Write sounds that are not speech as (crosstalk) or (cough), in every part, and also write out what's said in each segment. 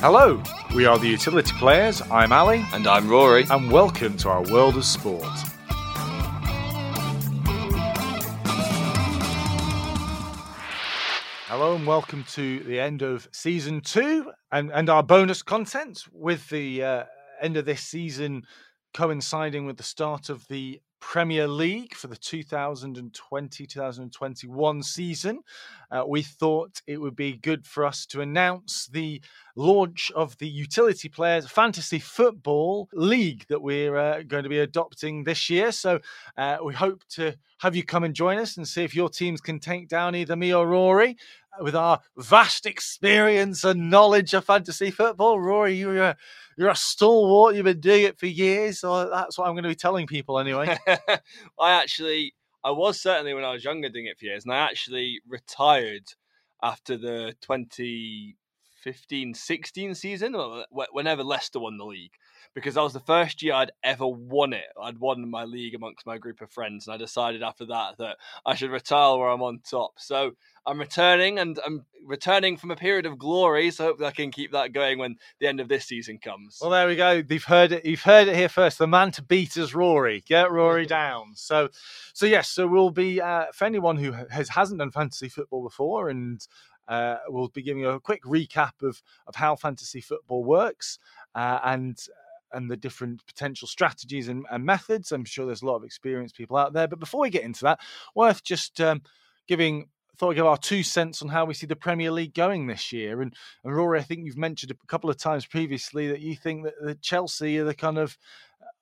Hello, we are the Utility Players. I'm Ali, And I'm Rory. and welcome to our world of sport. Hello and welcome to the end of season two and, and our bonus content with the uh, end of this season coinciding with the start of the Premier League for the 2020 2021 season. Uh, we thought it would be good for us to announce the launch of the Utility Players Fantasy Football League that we're uh, going to be adopting this year. So uh, we hope to have you come and join us and see if your teams can take down either me or Rory with our vast experience and knowledge of fantasy football. Rory, you're a, uh, you're a stalwart. You've been doing it for years. So that's what I'm going to be telling people anyway. (laughs) I actually, I was certainly when I was younger doing it for years, and I actually retired after the 2015 16 season, or whenever Leicester won the league, because that was the first year I'd ever won it. I'd won my league amongst my group of friends, and I decided after that that I should retire where I'm on top. So I'm returning, and I'm returning from a period of glory. So hopefully I can keep that going when the end of this season comes. Well, there we go. You've heard it. You've heard it here first. The man to beat is Rory. Get Rory (laughs) down. So, so yes. So we'll be uh, for anyone who has hasn't done fantasy football before, and uh, we'll be giving a quick recap of of how fantasy football works uh, and and the different potential strategies and, and methods. I'm sure there's a lot of experienced people out there. But before we get into that, worth just um, giving thought I'd give our two cents on how we see the Premier League going this year. And, and Rory, I think you've mentioned a couple of times previously that you think that Chelsea are the kind of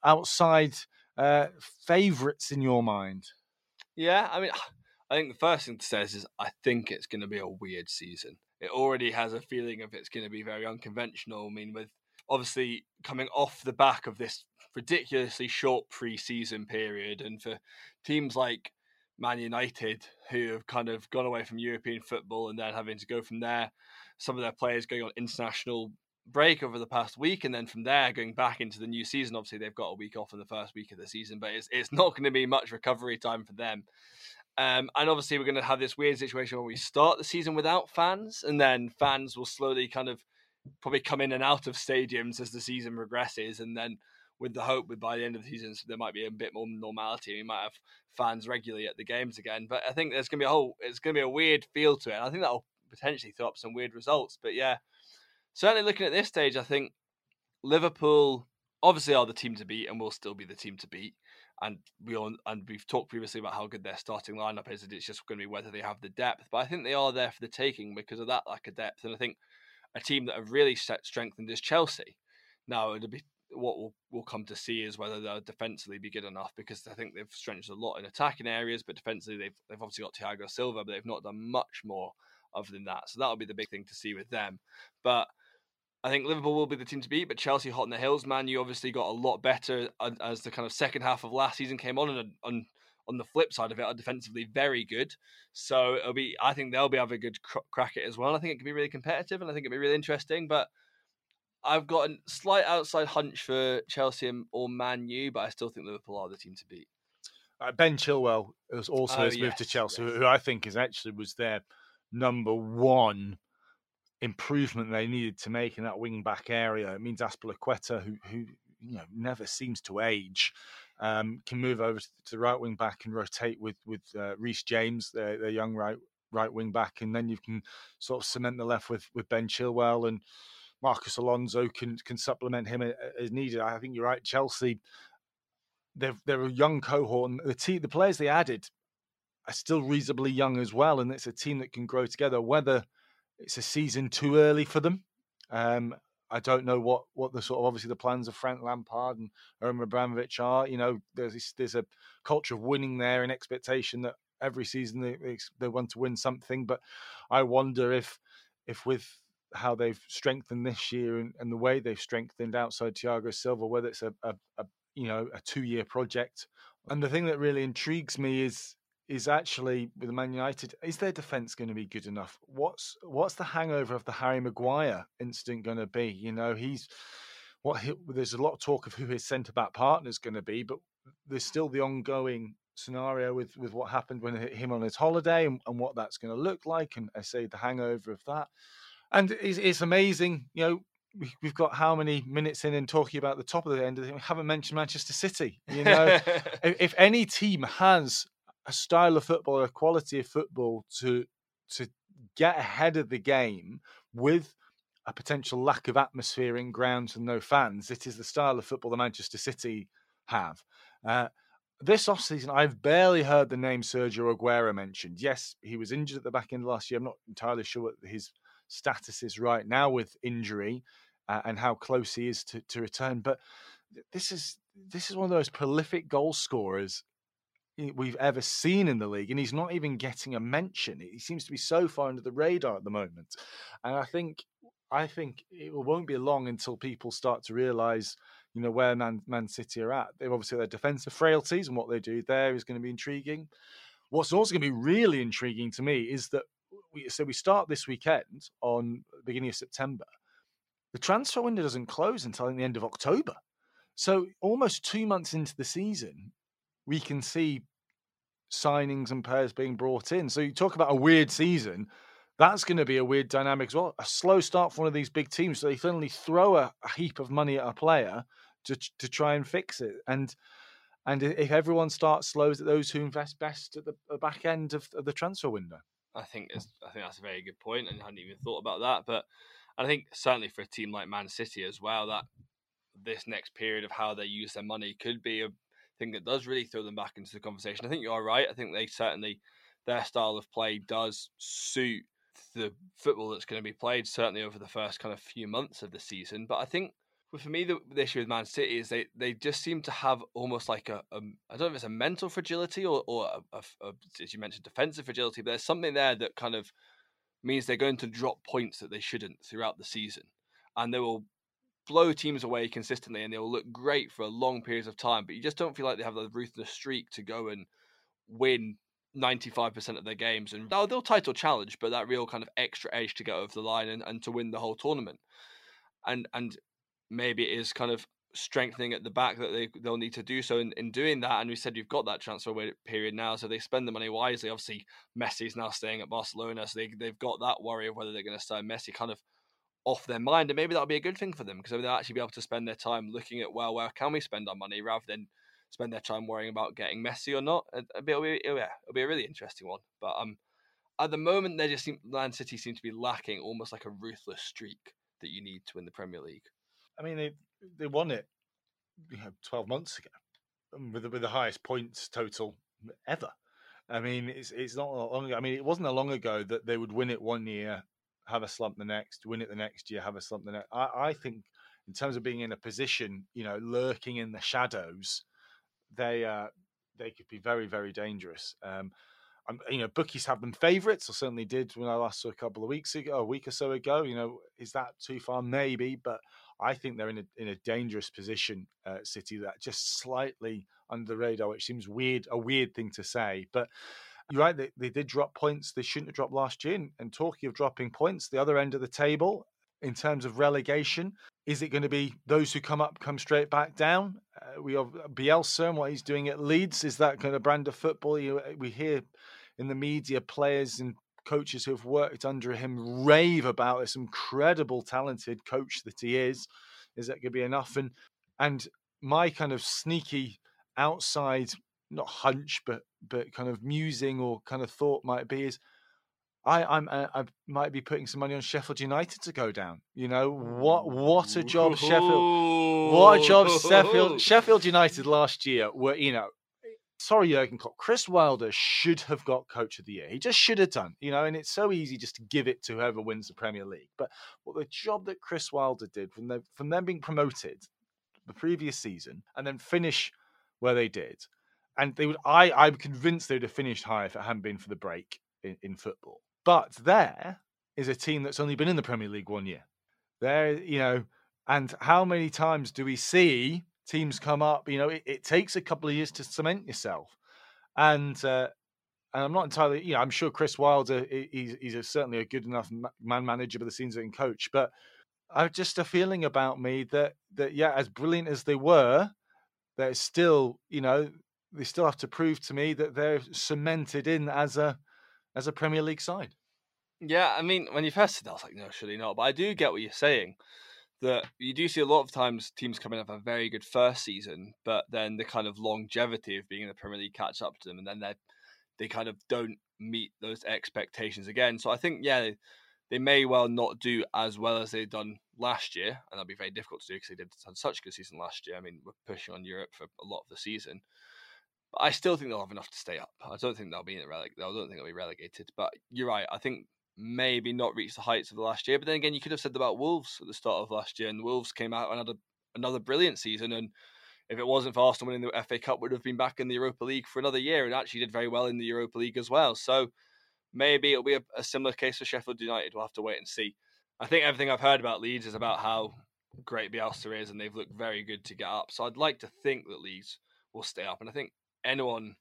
outside uh, favourites in your mind. Yeah, I mean, I think the first thing to say is I think it's going to be a weird season. It already has a feeling of it's going to be very unconventional. I mean, with obviously coming off the back of this ridiculously short pre-season period, and for teams like Man United who have kind of gone away from European football and then having to go from there, some of their players going on international break over the past week, and then from there going back into the new season. Obviously, they've got a week off in the first week of the season, but it's it's not going to be much recovery time for them. Um, and obviously, we're going to have this weird situation where we start the season without fans, and then fans will slowly kind of probably come in and out of stadiums as the season progresses, and then with the hope that by the end of the season there might be a bit more normality. We might have fans regularly at the games again. But I think there's going to be a whole, it's going to be a weird feel to it. I think that'll potentially throw up some weird results. But yeah, certainly looking at this stage, I think Liverpool obviously are the team to beat and will still be the team to beat. And we all, and we've talked previously about how good their starting lineup is. And it's just going to be whether they have the depth. But I think they are there for the taking because of that lack of depth. And I think a team that have really strengthened is Chelsea. Now it'll be what we'll, we'll come to see is whether they'll defensively be good enough because I think they've strengthened a lot in attacking areas, but defensively they've they've obviously got Thiago Silva, but they've not done much more other than that. So that'll be the big thing to see with them. But I think Liverpool will be the team to beat, but Chelsea hot in the hills, man. You obviously got a lot better as the kind of second half of last season came on, and on on the flip side of it, are defensively very good. So it'll be, I think they'll be having a good crack at it as well. I think it could be really competitive, and I think it'll be really interesting. But I've got a slight outside hunch for Chelsea or Man U, but I still think Liverpool are the team to beat. Uh, ben Chilwell has also Oh, has moved to Chelsea, yes. who I think is actually was their number one improvement they needed to make in that wing back area. It means Azpilicueta, who who you know never seems to age, um, can move over to the right wing back and rotate with with uh, Reece James, their, their young right right wing back, and then you can sort of cement the left with with Ben Chilwell and Marcos Alonso can can supplement him a- as needed. I think you're right. Chelsea, they're they're a young cohort, and the team, the players they added are still reasonably young as well, and it's a team that can grow together. Whether it's a season too early for them, um, I don't know what what the sort of obviously the plans of Frank Lampard and Roman Abramovich are. You know, there's this, there's a culture of winning there and expectation that every season they they, they want to win something. But I wonder if if with how they've strengthened this year and, and the way they've strengthened outside Thiago Silva, whether it's a, a, a you know a two year project. And the thing that really intrigues me is is actually with Man United, is their defence going to be good enough? What's what's the hangover of the Harry Maguire incident going to be? You know, he's what he, there's a lot of talk of who his centre back partner is going to be, but there's still the ongoing scenario with with what happened when him on his holiday and, and what that's going to look like, and I say the hangover of that. And it's, it's amazing, you know. we, have got how many minutes in and talking about the top of the end of the we haven't mentioned Manchester City. You know, (laughs) if, any team has a style of football, a quality of football to to get ahead of the game with a potential lack of atmosphere in grounds and no fans, it is the style of football that Manchester City have. Uh, this offseason, I've barely heard the name Sergio Aguero mentioned. Yes, he was injured at the back end last year. I'm not entirely sure what his status is right now with injury uh, and how close he is to, to return. But this is this is one of those prolific goal scorers we've ever seen in the league, and he's not even getting a mention. He seems to be so far under the radar at the moment, and I think I think it won't be long until people start to realise, you know, where Man, Man City are at. They've obviously their defensive frailties and what they do there is going to be intriguing. What's also going to be really intriguing to me is that we so we start this weekend on beginning of September. The transfer window doesn't close until the end of October. So almost two months into the season, we can see signings and players being brought in. So you talk about a weird season. That's going to be a weird dynamic as well. A slow start for one of these big teams. So they suddenly throw a, a heap of money at a player to to try and fix it. And and if everyone starts slow, is it those who invest best at the, the back end of, of, the transfer window? I think hmm. it's, I think that's a very good point, and I hadn't even thought about that. But I think certainly for a team like Man City as well, that this next period of how they use their money could be a thing that does really throw them back into the conversation. I think you are right. I think they certainly their style of play does suit the football that's going to be played certainly over the first kind of few months of the season. But I think for me the, the issue with Man City is they, they just seem to have almost like a, a I don't know if it's a mental fragility or or a, a, as you mentioned defensive fragility, but there's something there that kind of means they're going to drop points that they shouldn't throughout the season, and they will blow teams away consistently and they'll look great for long periods of time, but you just don't feel like they have the ruthless streak to go and win 95% of their games. And they'll, they'll title challenge, but that real kind of extra edge to get over the line and, and to win the whole tournament. And and maybe it is kind of strengthening at the back that they they'll need to do so in, in doing that. And we said you've got that transfer period now, so they spend the money wisely. Obviously, Messi's now staying at Barcelona, so they they've got that worry of whether they're going to sign Messi kind of off their mind, and maybe that'll be a good thing for them because they'll actually be able to spend their time looking at well, where can we spend our money rather than spend their time worrying about getting Messi or not. It'll be, it'll be, it'll be a really interesting one. But um, at the moment, they just seem, Man City seem to be lacking almost like a ruthless streak that you need to win the Premier League. I mean, they they won it you know, twelve months ago um, with the, with the highest points total ever. I mean, it's it's not long. I mean, it wasn't that long ago that they would win it one year have a slump the next, win it the next year, have a slump the next. I, I think in terms of being in a position, you know, lurking in the shadows, they uh, they could be very very dangerous. Um, I'm, you know, bookies have them favourites. I certainly did when I last saw a couple of weeks ago, a week or so ago. You know, is that too far? Maybe, but I think they're in a in a dangerous position. Uh, City that just slightly under the radar, which seems weird, a weird thing to say, but you're right. They, they did drop points they shouldn't have dropped last year. And, talking of dropping points, the other end of the table in terms of relegation, is it going to be those who come up come straight back down? Uh, we have Bielsa and what he's doing at Leeds. Is that kind of brand of football? You, we hear in the media players and coaches who have worked under him rave about this incredible talented coach that he is. Is that going to be enough? And and my kind of sneaky outside not hunch, but but kind of musing or kind of thought might be is I I'm uh, I might be putting some money on Sheffield United to go down. You know what what a job Sheffield what a job Sheffield Sheffield United last year were you know sorry Jurgen Klopp Chris Wilder should have got coach of the year. He just should have done you know and it's so easy just to give it to whoever wins the Premier League. But what the job that Chris Wilder did from them from them being promoted the previous season and then finish where they did and they would. I I'm convinced they'd have finished high if it hadn't been for the break in, in football. But there is a team that's only been in the Premier League one year. There, you know, and how many times do we see teams come up? You know, it, it takes a couple of years to cement yourself, and uh, and I'm not entirely, you know, I'm sure Chris Wilder, he's, he's a, certainly a good enough man manager, but the scenes in coach. But I've just a feeling about me that that yeah, as brilliant as they were, there's still, you know, they still have to prove to me that they're cemented in as a as a Premier League side. Yeah, I mean, when you first said that, I was like, no, surely not. But I do get what you're saying. that you do see a lot of times teams coming off a very good first season, but then the kind of longevity of being in the Premier League catch up to them, and then they they kind of don't meet those expectations again. So I think yeah, they, they may well not do as well as they've done last year, and that'll be very difficult to do because they did such a good season last year. I mean, we're pushing on Europe for a lot of the season. I still think they'll have enough to stay up. I don't think they'll be in the releg. I don't think they'll be relegated. But you're right. I think maybe not reach the heights of the last year. But then again, you could have said about Wolves at the start of last year, and Wolves came out and had another brilliant season. And if it wasn't for Arsenal winning the FA Cup, would have been back in the Europa League for another year, and actually did very well in the Europa League as well. So maybe it'll be a, a similar case for Sheffield United. We'll have to wait and see. I think everything I've heard about Leeds is about how great Bielsa is, and they've looked very good to get up. So I'd like to think that Leeds will stay up, and I think anyone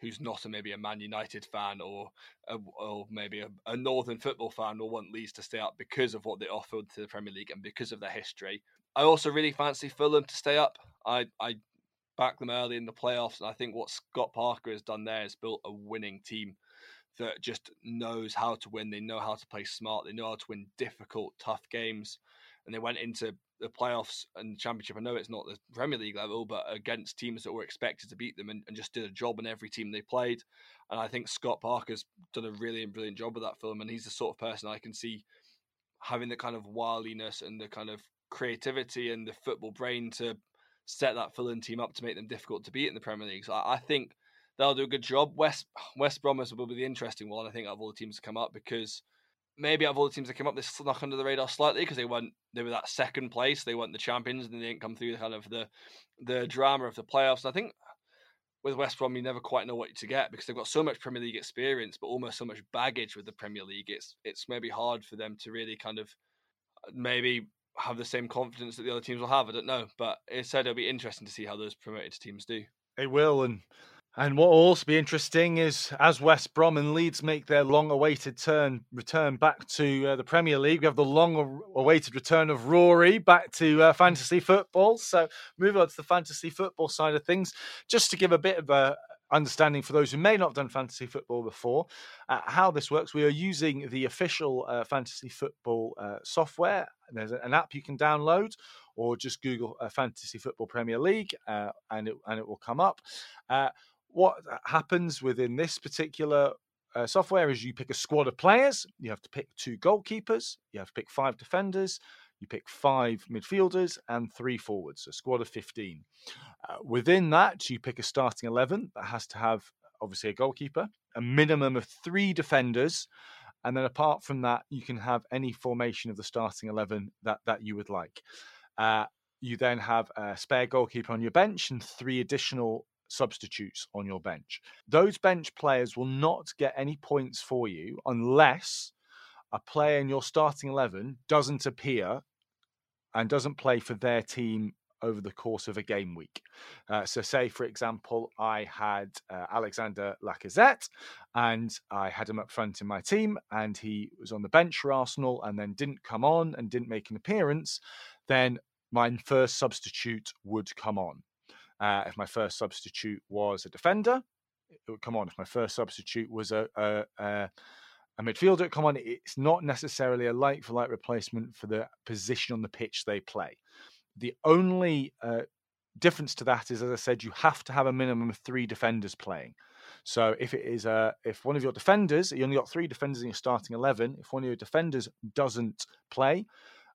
who's not a, maybe a Man United fan or a, or maybe a, a, Northern football fan will want Leeds to stay up because of what they offered to the Premier League and because of their history. I also really fancy Fulham to stay up. I I backed them early in the playoffs, and I think what Scott Parker has done there is built a winning team that just knows how to win. They know how to play smart. They know how to win difficult, tough games, and they went into the playoffs and the championship. I know it's not the Premier League level, but against teams that were expected to beat them and, and just did a job in every team they played. And I think Scott Parker's done a really brilliant job with that film. And he's the sort of person I can see having the kind of wildiness and the kind of creativity and the football brain to set that Fulham team up to make them difficult to beat in the Premier League. So I, I think they'll do a good job. West West Bromwich will be the interesting one, I think, of all the teams to come up because maybe out of all the teams that came up, they snuck under the radar slightly because they went they were that second place, they weren't the champions, and they didn't come through the kind of the the drama of the playoffs. And I think with West Brom, you never quite know what to get because they've got so much Premier League experience, but almost so much baggage with the Premier League. It's it's maybe hard for them to really kind of uh, maybe have the same confidence that the other teams will have. I don't know, but it said it'll be interesting to see how those promoted teams do. It will, and and what will also be interesting is as West Brom and Leeds make their long-awaited turn return back to uh, the Premier League, we have the long-awaited return of Rory back to uh, fantasy football. So, moving on to the fantasy football side of things, just to give a bit of a understanding for those who may not have done fantasy football before, uh, how this works. We are using the official uh, fantasy football uh, software. There's an app you can download, or just Google uh, Fantasy Football Premier League, and it and it will come up what happens within this particular uh, software is you pick a squad of players. You have to pick two goalkeepers. You have to pick five defenders. You pick five midfielders and three forwards, a squad of 15. Uh, within that, you pick a starting 11 that has to have obviously a goalkeeper, a minimum of three defenders. And then apart from that, you can have any formation of the starting 11 that, that you would like. Uh, you then have a spare goalkeeper on your bench and three additional substitutes on your bench. Those bench players will not get any points for you unless a player in your starting 11 doesn't appear and doesn't play for their team over the course of a game week. Uh, so, say for example, I had uh, Alexander Lacazette and I had him up front in my team, and he was on the bench for Arsenal and then didn't come on and didn't make an appearance, then my first substitute would come on. Uh, if my first substitute was a defender, it would come on. If my first substitute was a, a, a, a midfielder, come on. It's not necessarily a like for like replacement for the position on the pitch they play. The only uh, difference to that is, as I said, you have to have a minimum of three defenders playing. So if it is a, if one of your defenders, you only got three defenders in your starting eleven. If one of your defenders doesn't play,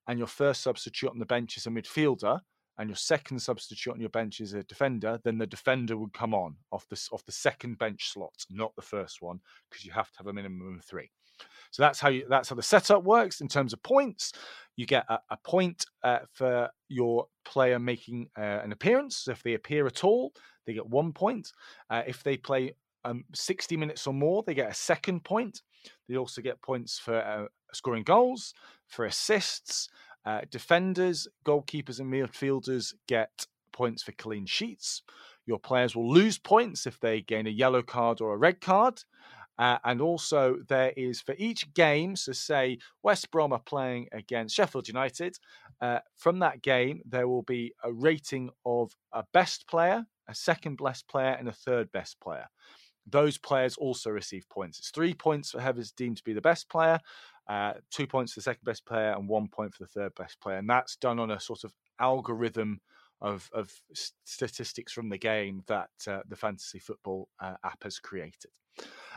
and your first substitute on the bench is a midfielder, and your second substitute on your bench is a defender, then the defender would come on off the off the second bench slot, not the first one, because you have to have a minimum of three. So that's how you that's how the setup works in terms of points. You get a, a point uh, for your player making uh, an appearance. So if they appear at all, they get one point. Uh, if they play um, 60 minutes or more, they get a second point. They also get points for uh, scoring goals, for assists, uh, defenders, goalkeepers, and midfielders get points for clean sheets. Your players will lose points if they gain a yellow card or a red card. Uh, and also, there is for each game, so say West Brom are playing against Sheffield United, uh, from that game, there will be a rating of a best player, a second best player, and a third best player. Those players also receive points. It's three points for whoever's deemed to be the best player, uh, two points for the second best player and one point for the third best player. And that's done on a sort of algorithm of, of statistics from the game that uh, the fantasy football uh, app has created.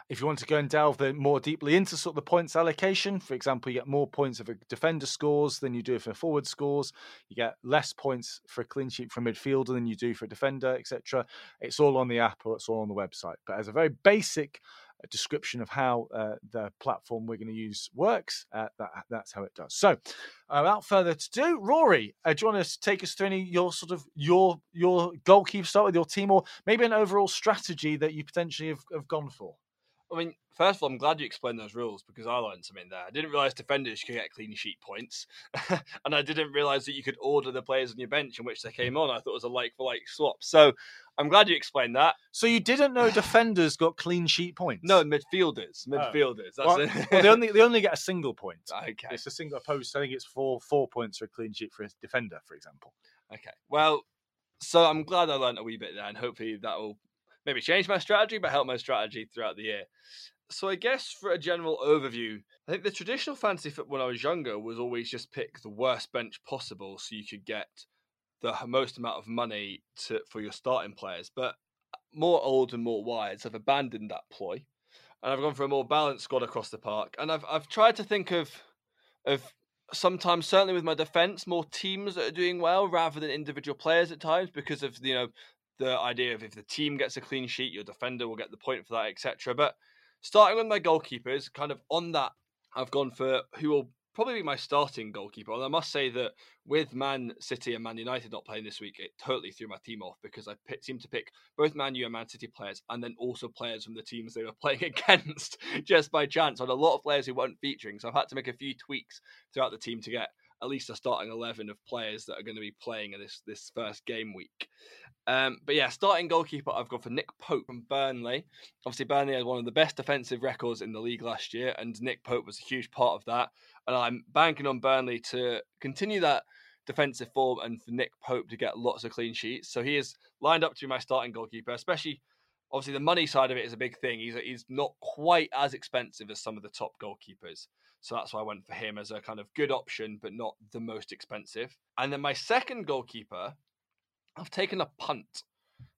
If you want to go and delve the, more deeply into sort of the points allocation, for example, you get more points if a defender scores than you do if a forward scores. You get less points for a clean sheet from midfielder than you do for a defender, etc. It's all on the app or it's all on the website. But as a very basic a description of how uh, the platform we're going to use works. Uh, that, that's how it does. So, without further ado, Rory, uh, do you want to take us through any your sort of your your goalkeeper start with your team, or maybe an overall strategy that you potentially have, have gone for? I mean, first of all, I'm glad you explained those rules because I learned something there. I didn't realize defenders could get clean sheet points, (laughs) and I didn't realize that you could order the players on your bench in which they came on. I thought it was a like for like swap. So I'm glad you explained that. So you didn't know defenders got clean sheet points? No, midfielders. Oh. Midfielders. Oh. Well, well, they only they only get a (laughs) single point. Okay, it's a single post. I think it's four four points for a clean sheet for a defender, for example. Okay, well, so I'm glad I learned a wee bit there, and hopefully that will maybe change my strategy, but help my strategy throughout the year. So I guess for a general overview, I think the traditional fantasy football when I was younger was always just pick the worst bench possible so you could get the most amount of money to for your starting players. But more old and more wise have abandoned that ploy, and I've gone for a more balanced squad across the park. And I've I've tried to think of of sometimes certainly with my defense more teams that are doing well rather than individual players at times because of you know the idea of if the team gets a clean sheet, your defender will get the point for that, etc. But starting with my goalkeepers, kind of on that, I've gone for who will probably be my starting goalkeeper. And I must say that with Man City and Man United not playing this week, it totally threw my team off because I seemed to pick both Man U and Man City players and then also players from the teams they were (laughs) playing against just by chance on a lot of players who weren't featuring. So I've had to make a few tweaks throughout the team to get at least a starting 11 of players that are going to be playing in this, this first game week. Um, but yeah, starting goalkeeper, I've gone for Nick Pope from Burnley. Obviously, Burnley had one of the best defensive records in the league last year, and Nick Pope was a huge part of that. And I'm banking on Burnley to continue that defensive form and for Nick Pope to get lots of clean sheets. So he is lined up to be my starting goalkeeper, especially obviously the money side of it is a big thing. He's he's not quite as expensive as some of the top goalkeepers. So that's why I went for him as a kind of good option, but not the most expensive. And then my second goalkeeper I've taken a punt.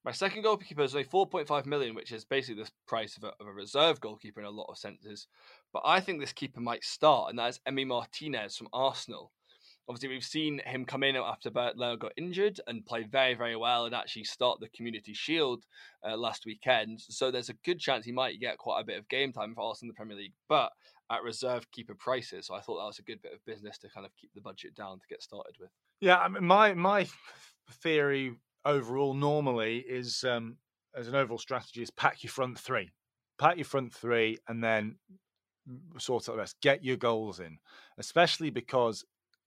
My second goalkeeper is only 4.5 million, which is basically the price of a, of a, reserve goalkeeper in a lot of senses. But I think this keeper might start, and that is Emi Martinez from Arsenal. Obviously, we've seen him come in after Bernd Leno got injured and play very, very well and actually start the Community Shield uh, last weekend. So there's a good chance he might get quite a bit of game time for Arsenal in the Premier League, but at reserve keeper prices. So I thought that was a good bit of business to kind of keep the budget down to get started with. Yeah, I mean, my my theory overall normally is um, as an overall strategy is pack your front three, pack your front three, and then sort out the rest. Get your goals in, especially because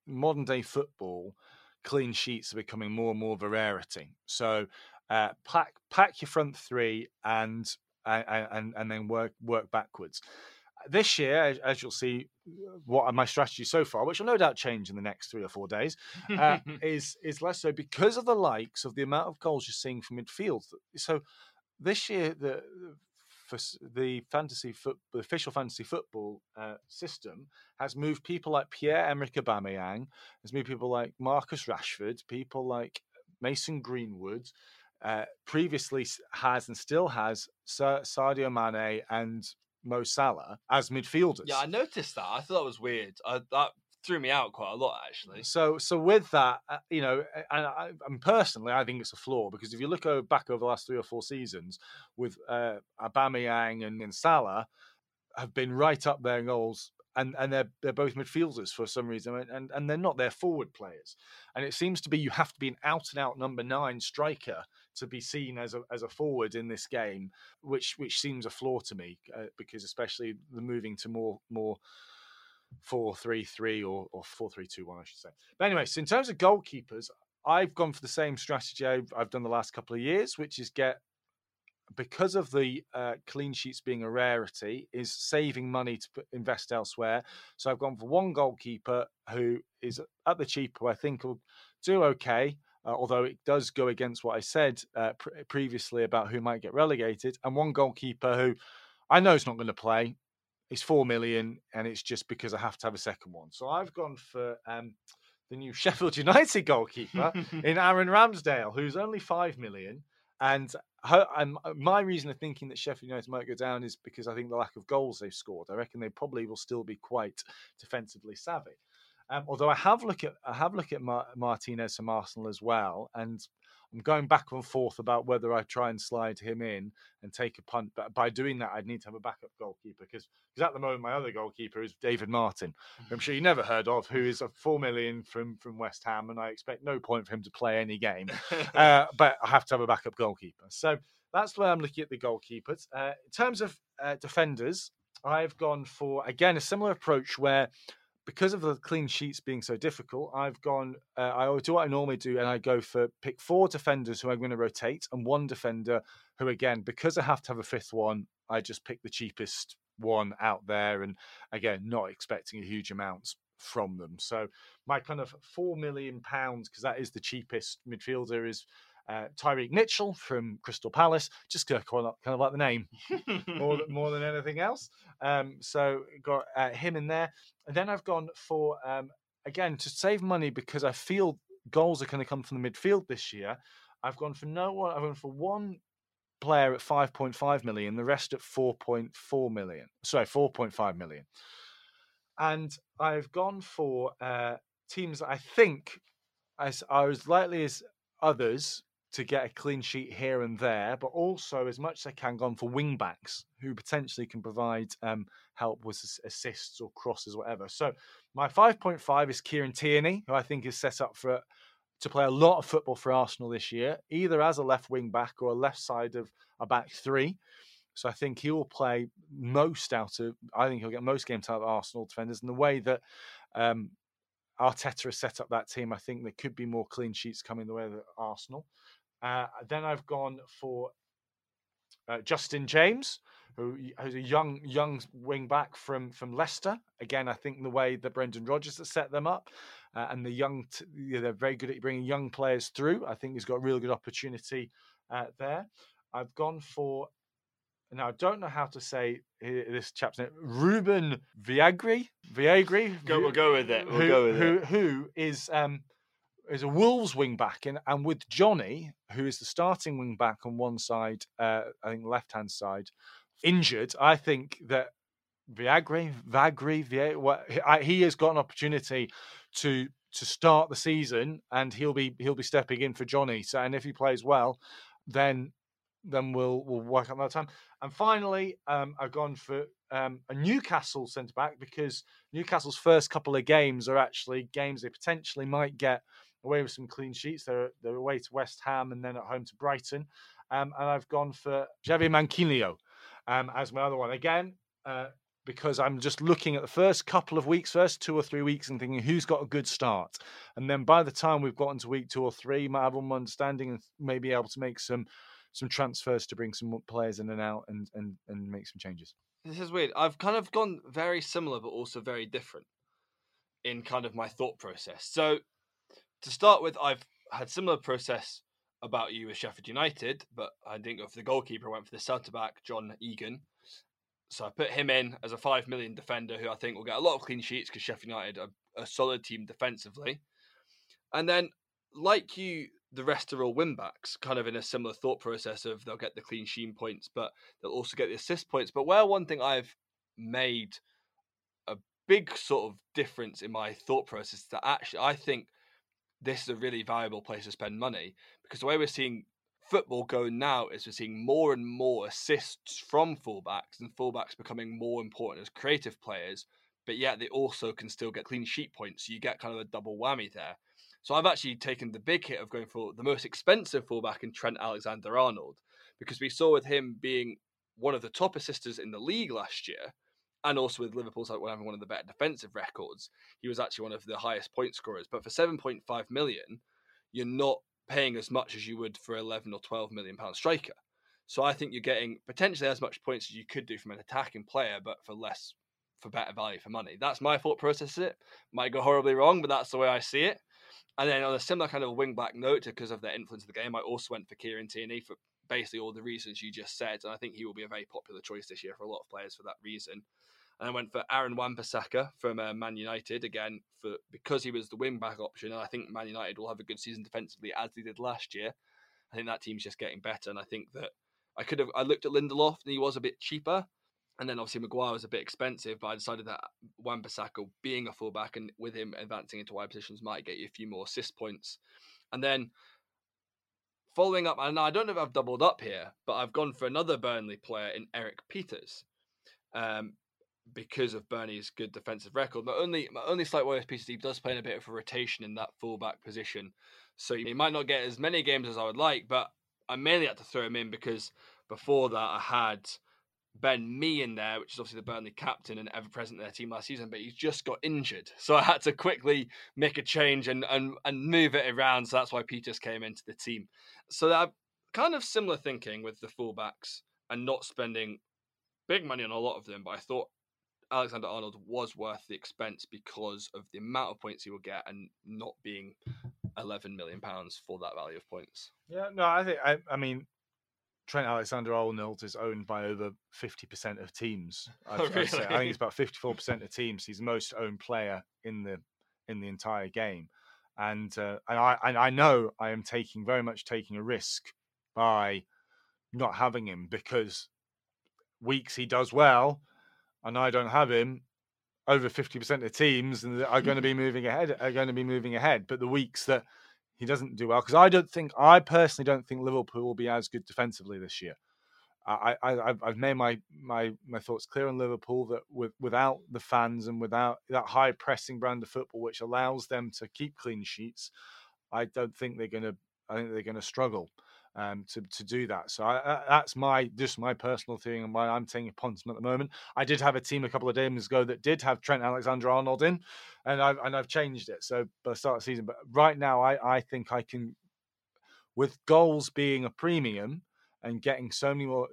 modern day football clean sheets are becoming more and more of a rarity. So uh, pack pack your front three and and and then work work backwards this year, as you'll see, what my strategy so far, which will no doubt change in the next three or four days, uh, (laughs) is is less so because of the likes of the amount of goals you're seeing from midfield. So this year, the for the fantasy foot, the official fantasy football uh, system has moved people like Pierre Emerick Aubameyang, has moved people like Marcus Rashford, people like Mason Greenwood. Uh, previously has and still has Sadio Mane and Mo Salah as midfielders. Yeah, I noticed that. I thought that was weird. I, that threw me out quite a lot, actually. So, so with that, uh, you know, and, I, and personally, I think it's a flaw because if you look over, back over the last three or four seasons, with uh, Aubameyang and, and Salah, have been right up their goals and and they're they're both midfielders for some reason, and and they're not their forward players. And it seems to be you have to be an out and out number nine striker to be seen as a as a forward in this game, which which seems a flaw to me uh, because especially the moving to more more four three three or or four three two one I should say. But anyway, so in terms of goalkeepers, I've gone for the same strategy I've, I've done the last couple of years, which is get because of the uh, clean sheets being a rarity, is saving money to put, invest elsewhere. So I've gone for one goalkeeper who is at the cheaper, I think will do okay. Uh, although it does go against what I said uh, pr- previously about who might get relegated, and one goalkeeper who I know is not going to play. is four million, and it's just because I have to have a second one. So I've gone for um, the new (laughs) Sheffield United goalkeeper (laughs) in Aaron Ramsdale, who's only five million. And her, and my reason of thinking that Sheffield United might go down is because I think the lack of goals they've scored. I reckon they probably will still be quite defensively savvy. Um, although I have looked at I have looked at Mar- Martinez from Arsenal as well, and I'm going back and forth about whether I try and slide him in and take a punt. But by doing that, I'd need to have a backup goalkeeper because because at the moment my other goalkeeper is David Martin, who I'm sure you never heard of, who is a four million from from West Ham, and I expect no point for him to play any game. (laughs) uh, but I have to have a backup goalkeeper. So that's way I'm looking at the goalkeepers. Uh, in terms of uh, defenders, I've gone for again a similar approach where because of the clean sheets being so difficult, I've gone. Uh, I do what I normally do, and I go for pick four defenders who I'm going to rotate, and one defender who, again, because I have to have a fifth one, I just pick the cheapest one out there, and again, not expecting a huge amounts from them. So my kind of four million pounds, because that is the cheapest midfielder, is uh, Tyrick Mitchell from Crystal Palace, just kind of, kind of like the name more, than, more than (laughs) anything else. Um, so got uh, him in there. And then I've gone for, um, again, to save money because I feel goals are going to come from the midfield this year. I've gone for no one, I've gone for one player at 5.5 million, the rest at 4.4 million. Sorry, 4.5 million. And I've gone for uh, teams I think as are as likely as others to get a clean sheet here and there, but also as much as they can gone for wing backs who potentially can provide um, help with assists or crosses, whatever. So my 5.5 is Kieran Tierney, who I think is set up for to play a lot of football for Arsenal this year, either as a left wing back or a left side of a back three. So I think he will play most out of. I think he'll get most games out of Arsenal defenders. And the way that um, Arteta has set up that team, I think there could be more clean sheets coming the way of Arsenal. Uh, then I've gone for uh, Justin James, who who's a young young wing back from from Leicester. Again, I think the way that Brendan Rodgers has set them up, uh, and the young t- they're very good at bringing young players through. I think he's got a real good opportunity uh, there. I've gone for now I don't know how to say this chap's name. Ruben Viagri, Viagri. Go, we'll go with it. We'll who, go with who, it. Who is um, is a Wolves wing back, and, and with Jonny, who is the starting wing back on one side, uh, I think left hand side, injured. I think that Viagri, Vagri, Viagri, he has got an opportunity to to start the season, and he'll be he'll be stepping in for Jonny. So, and if he plays well, then then we'll we'll work on that time. And finally, um, I've gone for um, a Newcastle centre back because Newcastle's first couple of games are actually games they potentially might get away with some clean sheets. They're they're away to West Ham and then at home to Brighton. Um, and I've gone for Javier Manquillo um, as my other one again. Uh, because I'm just looking at the first couple of weeks, first two or three weeks, and thinking who's got a good start. And then by the time we've gotten to week two or three, might have more understanding and may be able to make some some transfers to bring some players in and out and and and make some changes. This is weird. I've kind of gone very similar, but also very different in kind of my thought process. So to start with, I've had similar process about you with Sheffield United, but I didn't go for the goalkeeper. I went for the centre back, John Egan. So I put him in as a five million defender, who I think will get a lot of clean sheets because Sheffield United are a solid team defensively. And then, like you, the rest are all win backs, kind of in a similar thought process of they'll get the clean sheet points, but they'll also get the assist points. But where one thing I've made a big sort of difference in my thought process is that actually I think this is a really valuable place to spend money because the way we're seeing football go now is we're seeing more and more assists from fullbacks and fullbacks becoming more important as creative players, but yet they also can still get clean sheet points. So you get kind of a double whammy there. So I've actually taken the big hit of going for the most expensive fullback in Trent Alexander Arnold because we saw with him being one of the top assisters in the league last year and also with Liverpool's having one of the better defensive records, he was actually one of the highest point scorers. But for 7.5 million, you're not paying as much as you would for 11 or 12 million pound striker. So I think you're getting potentially as much points as you could do from an attacking player, but for less, for better value for money. That's my thought process. It might go horribly wrong, but that's the way I see it. And then on a similar kind of wing back note, because of their influence of the game, I also went for Kieran Tierney for basically all the reasons you just said. And I think he will be a very popular choice this year for a lot of players for that reason. And I went for Aaron Wan-Bissaka from uh, Man United again for because he was the wing back option, and I think Man United will have a good season defensively as they did last year. I think that team's just getting better, and I think that I could have I looked at Lindelof and he was a bit cheaper, and then obviously Maguire was a bit expensive, but I decided that Wan-Bissaka being a fullback and with him advancing into wide positions might get you a few more assist points, and then. Following up, and I don't know if I've doubled up here, but I've gone for another Burnley player in Erik Pieters. Um, because of Burnley's good defensive record. My only my only slight worry is Peter does play in a bit of a rotation in that fullback position, so he might not get as many games as I would like. But I mainly had to throw him in because before that I had Ben Me in there, which is obviously the Burnley captain and ever present in their team last season, but he's just got injured, so I had to quickly make a change and and and move it around. So that's why Pieters came into the team. So that kind of similar thinking with the fullbacks and not spending big money on a lot of them, but I thought Alexander Arnold was worth the expense because of the amount of points he will get and not being 11 million pounds for that value of points. Yeah, no, I think I, I mean Trent Alexander Arnold is owned by over 50% of teams. (laughs) I'd, Oh, I'd say. I think it's about 54% of teams. He's the most owned player in the in the entire game, and uh, and I and I know I am taking very much taking a risk by not having him because weeks he does well, and I don't have him. Over 50% of teams are going to be (laughs) moving ahead are going to be moving ahead, but the weeks that he doesn't do well because I don't think I personally don't think Liverpool will be as good defensively this year. I, I I've- I've made my my my thoughts clear on Liverpool that with, without the fans and without that high pressing brand of football which allows them to keep clean sheets, I don't think they're going to. I think they're going to struggle um, to to do that. So I, I, that's my just my personal thing and why I'm taking upon them at the moment. I did have a team a couple of days ago that did have Trent Alexander Arnold in, and I've and I've changed it. So by the start of the season, but right now I I think I can, with goals being a premium and getting so many more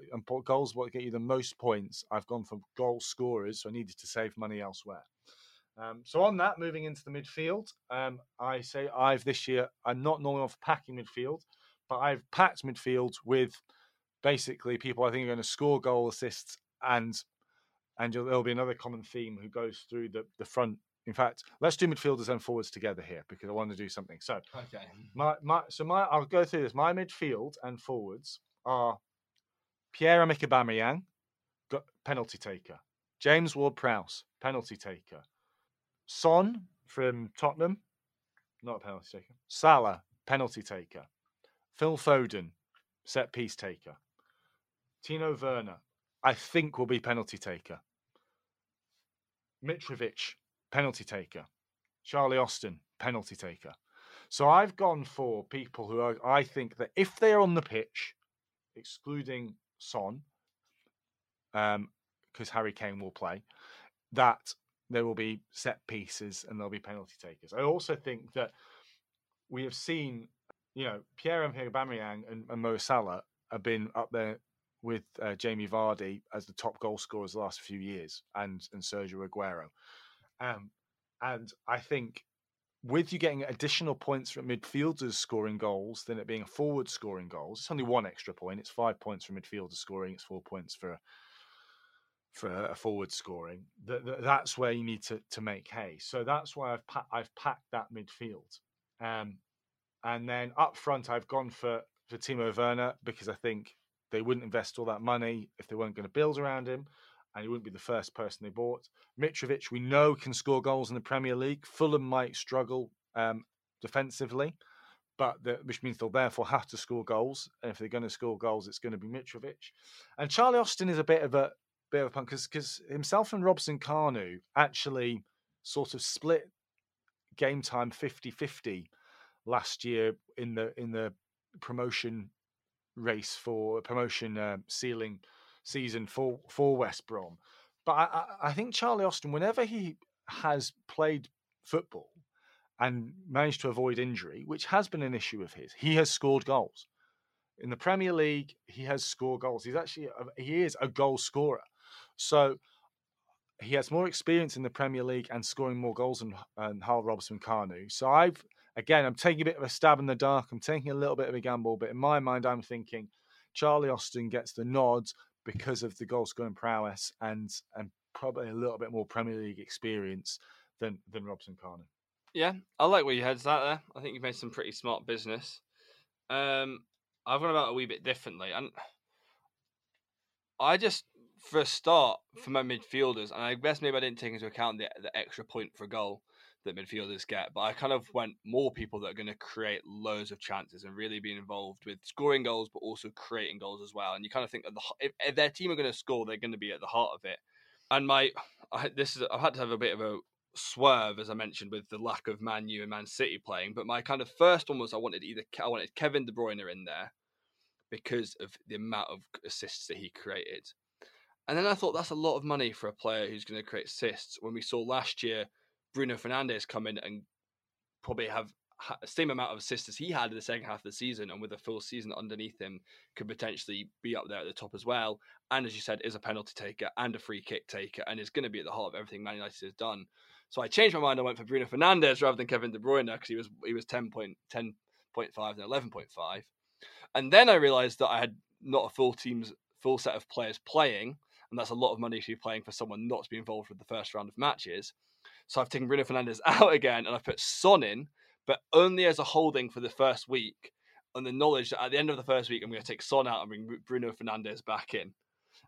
goals what get you the most points. I've gone for goal scorers, so I needed to save money elsewhere. Um, so on that, moving into the midfield, um, I say I've this year. I'm not normally off packing midfield, but I've packed midfield with basically people I think are going to score goal assists and and you'll- there'll be another common theme who goes through the the front. In fact, let's do midfielders and forwards together here because I want to do something. So Okay. my my so my I'll go through this. My midfield and forwards are Pierre Emerick Aubameyang, penalty taker. James Ward-Prowse, penalty taker. Son from Tottenham, not a penalty taker. Salah, penalty taker. Phil Foden, set piece taker. Timo Werner, I think will be penalty taker. Mitrovic, penalty taker. Charlie Austin, penalty taker. So I've gone for people who are, I think that if they are on the pitch, excluding Son, um, because Harry Kane will play, that there will be set pieces and there'll be penalty takers. I also think that we have seen, you know, Pierre and Aubameyang and, and Mo Salah have been up there with uh, Jamie Vardy as the top goal scorers the last few years, and and Sergio Aguero. Um, and I think with you getting additional points from midfielders scoring goals than it being a forward scoring goals, it's only one extra point. It's five points for midfielders scoring. It's four points for for a forward scoring. That, that that's where you need to to make hay. So that's why I've pa- I've packed that midfield. Um, and then up front, I've gone for for Timo Werner because I think they wouldn't invest all that money if they weren't going to build around him, and he wouldn't be the first person they bought. Mitrovic, we know can score goals in the Premier League. Fulham might struggle um, defensively, but the, which means they'll therefore have to score goals. And if they're going to score goals, it's going to be Mitrovic. And Charlie Austin is a bit of a bit of a punk because himself and Robson Kanu actually sort of split game time 50-50 last year in the in the promotion race for promotion uh, ceiling season for for West Brom. But I, I, think Charlie Austin, whenever he has played football and managed to avoid injury, which has been an issue of his, he has scored goals. In the Premier League, he has scored goals. He's actually he is a goal scorer. So he has more experience in the Premier League and scoring more goals than, than Hal Robson Kanu. So I've again, I'm taking a bit of a stab in the dark. I'm taking a little bit of a gamble, but in my mind, I'm thinking Charlie Austin gets the nod because of the goal scoring prowess and and probably a little bit more Premier League experience than than Robson Kanu. Yeah, I like where your head's at there. I think you've made some pretty smart business. Um, I've gone about a wee bit differently, and I just, for a start, for my midfielders, and I guess maybe I didn't take into account the the extra point for goal that midfielders get, but I kind of went more people that are going to create loads of chances and really be involved with scoring goals, but also creating goals as well. And you kind of think that the, if, if their team are going to score, they're going to be at the heart of it. And my, (sighs) I, this is I've had to have a bit of a swerve, as I mentioned, with the lack of Man U and Man City playing. But my kind of first one was I wanted either I wanted Kevin De Bruyne in there because of the amount of assists that he created. And then I thought that's a lot of money for a player who's going to create assists. When we saw last year Bruno Fernandes come in and probably have the same amount of assists as he had in the second half of the season, and with a full season underneath him, could potentially be up there at the top as well. And as you said, is a penalty taker and a free kick taker, and is going to be at the heart of everything Man United has done. So I changed my mind. I went for Bruno Fernandes rather than Kevin De Bruyne because he was he was 10.10.5 and 11.5. And then I realised that I had not a full team's full set of players playing, and that's a lot of money to be playing for someone not to be involved with the first round of matches. So I've taken Bruno Fernandes (laughs) out again, and I've put Son in, but only as a holding for the first week, on the knowledge that at the end of the first week, I'm going to take Son out and bring Bruno Fernandes back in.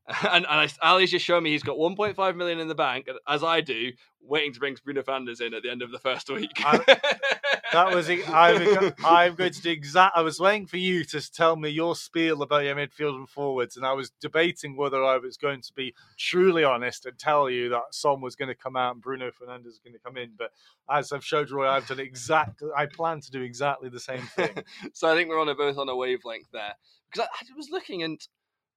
(laughs) and, and I, Ali's just shown me he's got 1.5 million in the bank, as I do, waiting to bring Bruno Fernandes in at the end of the first week. I, (laughs) that was I'm, I'm going to do exact. I was waiting for you to tell me your spiel about your midfield and forwards, and I was debating whether I was going to be truly honest and tell you that Son was going to come out and Bruno Fernandes was going to come in. But as I've showed Roy, I've done exactly. I plan to do exactly the same thing. (laughs) so I think we're on a, both on a wavelength there because I, I was looking and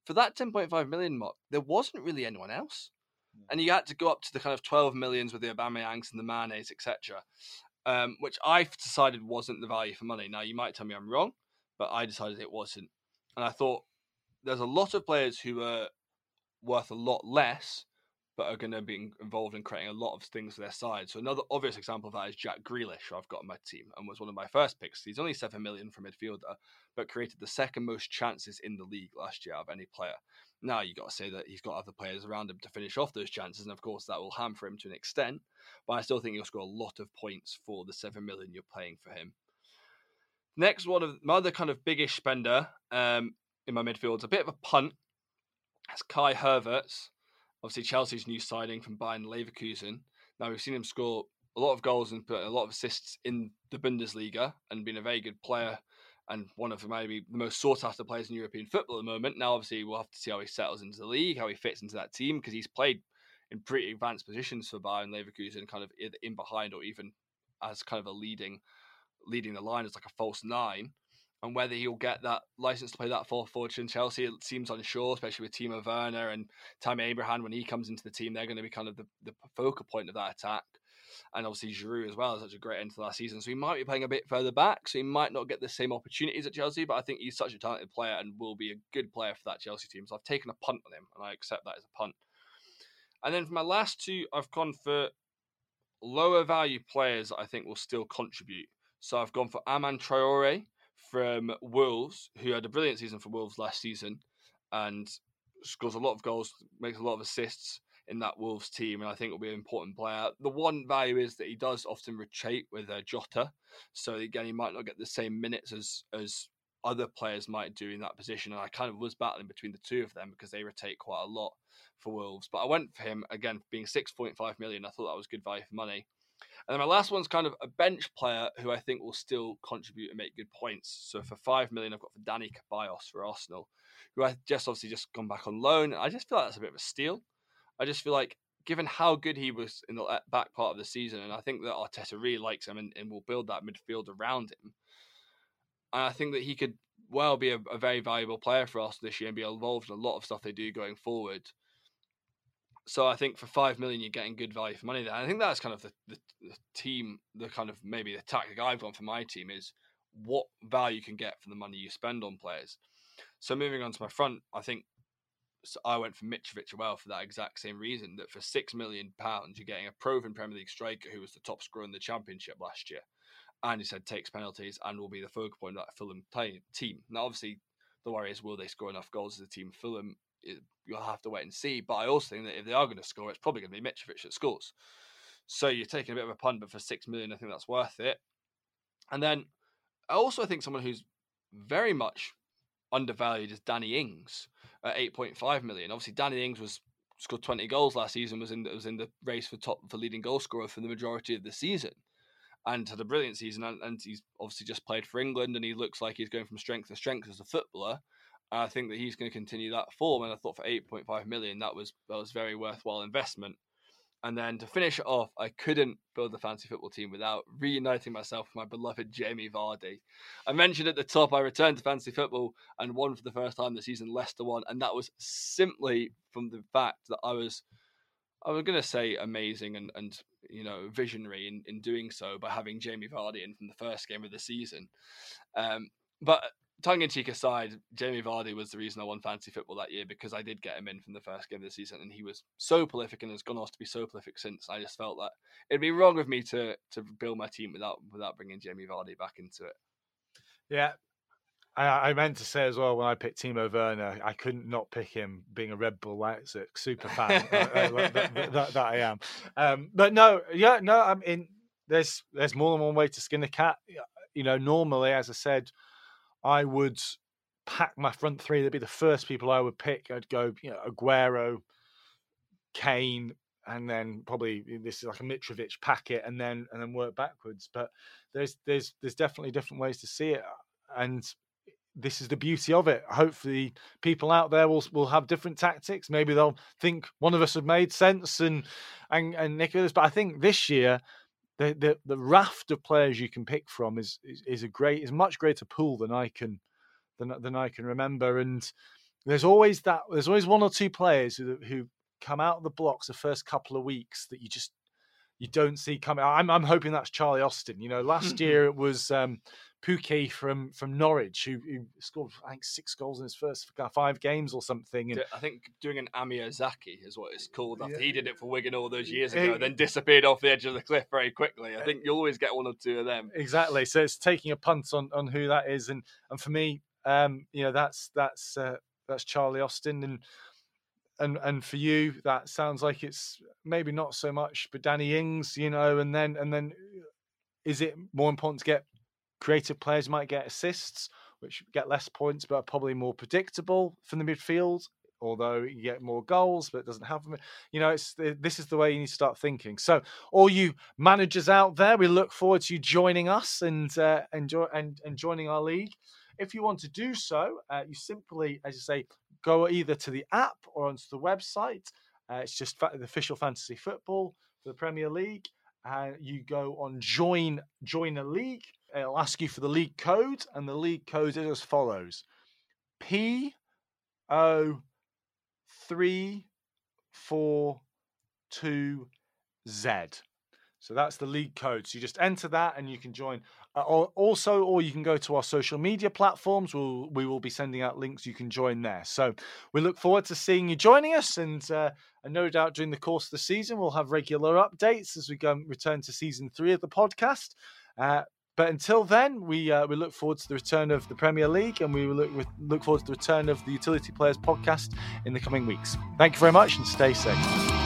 for that 10.5 million mark, there wasn't really anyone else. Hmm. And you had to go up to the kind of 12 millions with the Aubameyangs and the Manes, etc., um, which I decided wasn't the value for money. Now, you might tell me I'm wrong, but I decided it wasn't. And I thought there's a lot of players who are worth a lot less but are going to be involved in creating a lot of things for their side. So another obvious example of that is Jack Grealish, who I've got on my team and was one of my first picks. He's only seven million for midfielder, but created the second most chances in the league last year of any player. Now you got to say that he's got other players around him to finish off those chances, and of course that will hamper him to an extent. But I still think he'll score a lot of points for the seven million you're paying for him. Next one of my other kind of biggish spender um, in my midfield, it's a bit of a punt. That's Kai Havertz obviously Chelsea's new signing from Bayern Leverkusen. Now we've seen him score a lot of goals and put a lot of assists in the Bundesliga and been a very good player and one of maybe the most sought after players in European football at the moment. Now obviously we'll have to see how he settles into the league, how he fits into that team because he's played in pretty advanced positions for Bayern Leverkusen, kind of in behind or even as kind of a leading leading the line as like a false nine and whether he'll get that license to play that fourth forward in Chelsea, it seems unsure, especially with Timo Werner and Tammy Abraham when he comes into the team. They're going to be kind of the, the focal point of that attack. And obviously Giroud as well is such a great end to last season. So he might be playing a bit further back, so he might not get the same opportunities at Chelsea, but I think he's such a talented player and will be a good player for that Chelsea team. So I've taken a punt on him, and I accept that as a punt. And then for my last two, I've gone for lower value players I think will still contribute. So I've gone for Adama Traore, from Wolves, who had a brilliant season for Wolves last season and scores a lot of goals, makes a lot of assists in that Wolves team, and I think will be an important player. The one value is that he does often rotate with uh, Jota, so again he might not get the same minutes as as other players might do in that position. And I kind of was battling between the two of them because they rotate quite a lot for Wolves. But I went for him again, being six point five million. I thought that was good value for money. And then my last one's kind of a bench player who I think will still contribute and make good points. So for five million, I've got for Dani Ceballos for Arsenal, who I just obviously just gone back on loan. I just feel like that's a bit of a steal. I just feel like given how good he was in the uh, back part of the season, and I think that Arteta really likes him and, and will build that midfield around him. And I think that he could well be a, a very valuable player for us this year and be involved in a lot of stuff they do going forward. So I think for five million, you're getting good value for money there. I think that's kind of the, the, the, team, the kind of maybe the tactic I've gone for my team is what value you can get for the money you spend on players. So moving on to my front, I think so I went for Mitrovic as well for that exact same reason. That for six million pounds, you're getting a proven Premier League striker who was the top scorer in the Championship last year, and he said takes penalties and will be the focal point of that Fulham team. Now, obviously, the worry is will they score enough goals as a team? Fulham eh, you'll have to wait and see. But I also think that if they are going to score, it's probably going to be Mitrovic that scores. So you're taking a bit of a punt, but for six million, I think that's worth it. And then I also think someone who's very much undervalued is Danny Ings at 8.5 million. Obviously, Danny Ings was scored 20 goals last season, was in was in the race for top for leading goal scorer for the majority of the season, and had a brilliant season. And, and he's obviously just played for England, and he looks like he's going from strength to strength as a footballer. And I think that he's going to continue that form. And I thought for 8.5 million, that was that was very worthwhile investment. And then to finish it off, I couldn't build a fantasy football team without reuniting myself with my beloved Jamie Vardy. I mentioned at the top I returned to fantasy football and won for the first time this season. Leicester won, and that was simply from the fact that I was, I was going to say amazing and and you know visionary in, in doing so by having Jamie Vardy in from the first game of the season. Um, but tongue in cheek aside, Jamie Vardy was the reason I won fantasy football that year because I did get him in from the first game of the season, and he was so prolific and has gone on to be so prolific since. I just felt that it'd be wrong of me to to build my team without without bringing Jamie Vardy back into it. Yeah. I, meant to say as well when I picked Timo Werner, I couldn't not pick him, being a Red Bull Leipzig super fan uh, that, that, that, that, I am. Um, but no, yeah, no, I mean, there's there's more than one way to skin a cat. You know, normally, as I said, I would pack my front three. They'd be the first people I would pick. I'd go, you know, Aguero, Kane, and then probably eh, this is like a Mitrovic packet, and then and then work backwards. But there's there's there's definitely different ways to see it, uh, and this is the beauty of it. Hopefully, people out there will will have different tactics. Maybe they'll think one of us have made sense and and and Nicholas. But I think this year the, the the raft of players you can pick from is, is is a great is much greater pool than I can than than I can remember. And there's always that there's always one or two players who who come out of the blocks the first couple of weeks that you just you don't see coming. I'm I'm hoping that's Charlie Austin. You know, last year it was um, Pukki from from Norwich, who, who, scored I think six goals in his first five games or something. And I think doing an Amr Zaki is what it's called. After yeah. he did it for Wigan all those years ago, it, then disappeared off the edge of the cliff very quickly. I think you always get one or two of them. Exactly. So it's taking a punt on on who that is, and and for me, um, you know, that's that's uh, that's Charlie Austin, and and and for you, that sounds like it's maybe not so much, but Danny Ings, you know, and then and then is it more important to get Creative players might get assists, which get less points, but are probably more predictable from the midfield. Although you get more goals, but it doesn't have. You know, it's this is the way you need to start thinking. So, all you managers out there, we look forward to you joining us and uh, enjoy and, and joining our league. If you want to do so, uh, you simply, as you say, go either to the app or onto the website. Uh, it's just the official fantasy football for the Premier League. Uh, you go on join join a league it'll ask you for the league code, and the league code is as follows P O three four two Z. So that's the league code. So you just enter that and you can join. Uh, also, or you can go to our social media platforms. We'll, we will be sending out links. You can join there. So we look forward to seeing you joining us. And, uh, and no doubt during the course of the season, we'll have regular updates as we go return to season three of the podcast. Uh, but until then, we uh, we look forward to the return of the Premier League, and we look look forward to the return of the Utility Players podcast in the coming weeks. Thank you very much, and stay safe.